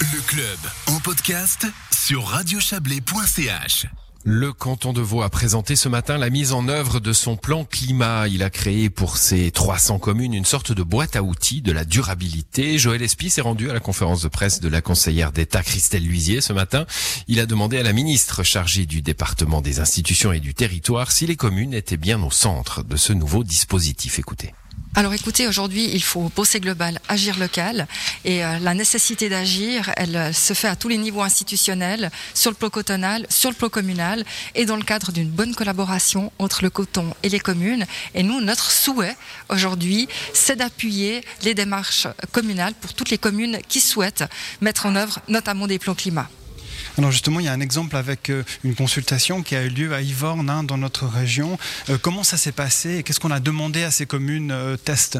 Le club en podcast sur radiochablais.ch. Le canton de Vaud a présenté ce matin la mise en œuvre de son plan climat. Il a créé pour ses 300 communes une sorte de boîte à outils de la durabilité. Joël Espy s'est rendu à la conférence de presse de la conseillère d'État Christelle Luisier ce matin. Il a demandé à la ministre chargée du département des institutions et du territoire si les communes étaient bien au centre de ce nouveau dispositif. Écoutez. Alors écoutez, aujourd'hui, il faut bosser global, agir local. Et euh, la nécessité d'agir, elle euh, se fait à tous les niveaux institutionnels, sur le plan cotonal, sur le plan communal, et dans le cadre d'une bonne collaboration entre le coton et les communes. Et nous, notre souhait aujourd'hui, c'est d'appuyer les démarches communales pour toutes les communes qui souhaitent mettre en œuvre notamment des plans climat. Alors justement, il y a un exemple avec euh, une consultation qui a eu lieu à Yvorne, hein, dans notre région. Euh, comment ça s'est passé et qu'est-ce qu'on a demandé à ces communes euh, tests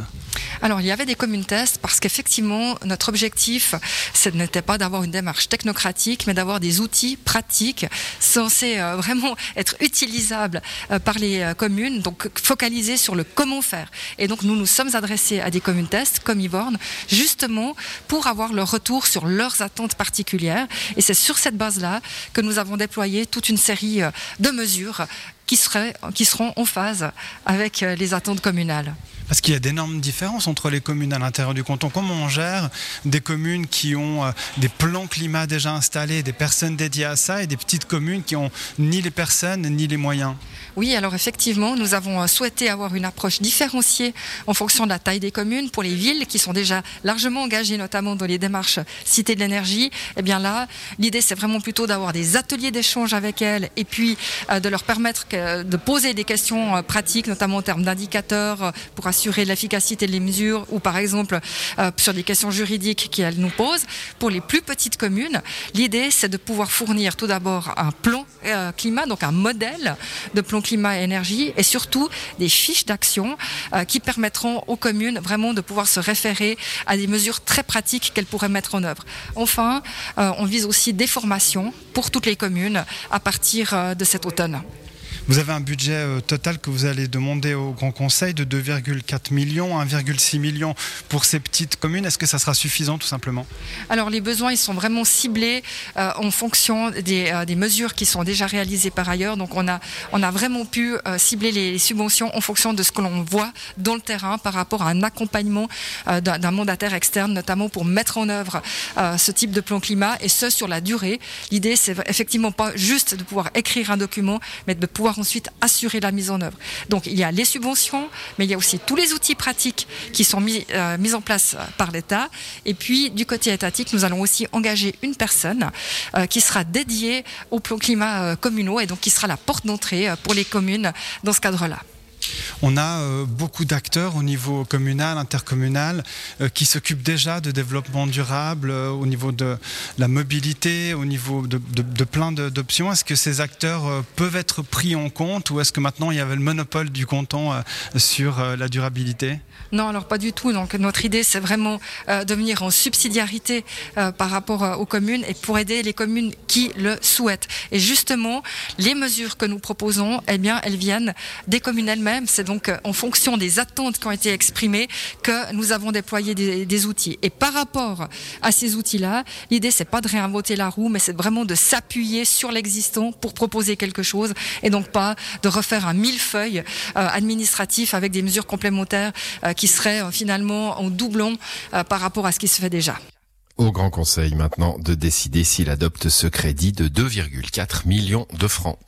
Alors, il y avait des communes tests parce qu'effectivement, notre objectif, ce n'était pas d'avoir une démarche technocratique, mais d'avoir des outils pratiques censés vraiment être utilisables par les communes, donc focalisés sur le comment faire. Et donc, nous nous sommes adressés à des communes tests comme Yvorne, justement pour avoir leur retour sur leurs attentes particulières. Et c'est sur cette base-là que nous avons déployé toute une série euh, de mesures qui, seront en phase avec euh, les attentes communales. Parce qu'il y a d'énormes différences entre les communes à l'intérieur du canton. Comment on gère des communes qui ont euh, des plans climat déjà installés, des personnes dédiées à ça, et des petites communes qui ont ni les personnes ni les moyens? Oui, alors effectivement, nous avons euh, souhaité avoir une approche différenciée en fonction de la taille des communes. Pour les villes qui sont déjà largement engagées, notamment dans les démarches Cité de l'énergie, eh bien là, l'idée c'est vraiment plutôt d'avoir des ateliers d'échange avec elles et puis euh, de leur permettre de poser des questions pratiques, notamment en termes d'indicateurs pour assurer assurer l'efficacité des mesures ou par exemple euh, sur des questions juridiques qu'elles nous posent. Pour les plus petites communes, l'idée c'est de pouvoir fournir tout d'abord un plan euh, climat, donc un modèle de plan climat et énergie et surtout des fiches d'action euh, qui permettront aux communes vraiment de pouvoir se référer à des mesures très pratiques qu'elles pourraient mettre en œuvre. Enfin, on vise aussi des formations pour toutes les communes à partir de cet automne. Vous avez un budget euh, total que vous allez demander au Grand Conseil de 2,4 millions, 1,6 million pour ces petites communes. Est-ce que ça sera suffisant tout simplement? Alors les besoins, ils sont vraiment ciblés euh, en fonction des, euh, des, mesures qui sont déjà réalisées par ailleurs. Donc on a, on a vraiment pu cibler les subventions en fonction de ce que l'on voit dans le terrain par rapport à un accompagnement d'un mandataire externe, notamment pour mettre en œuvre ce type de plan climat et ce sur la durée. L'idée, c'est effectivement pas juste de pouvoir écrire un document, mais de pouvoir ensuite assurer la mise en œuvre. Donc il y a les subventions, mais il y a aussi tous les outils pratiques qui sont mis, euh, en place par l'État. Et puis du côté étatique, nous allons aussi engager une personne euh, qui sera dédiée au plan climat euh, communaux et donc qui sera la porte d'entrée pour les communes dans ce cadre-là. On a euh, beaucoup d'acteurs au niveau communal, intercommunal, euh, qui s'occupent déjà de développement durable, euh, au niveau de la mobilité, au niveau de, plein d'options. Est-ce que ces acteurs peuvent être pris en compte ou est-ce que maintenant il y avait le monopole du canton sur la durabilité? Non, alors pas du tout. Donc notre idée, c'est vraiment de venir en subsidiarité par rapport aux communes et pour aider les communes qui le souhaitent. Et justement, les mesures que nous proposons, eh bien, elles viennent des communes elles-mêmes donc euh, en fonction des attentes qui ont été exprimées que nous avons déployé des, outils. Et par rapport à ces outils-là, l'idée c'est pas de réinventer la roue, mais c'est vraiment de s'appuyer sur l'existant pour proposer quelque chose et donc pas de refaire un millefeuille euh, administratif avec des mesures complémentaires euh, qui seraient finalement en doublon par rapport à ce qui se fait déjà. Au Grand Conseil maintenant de décider s'il adopte ce crédit de 2,4 millions de francs.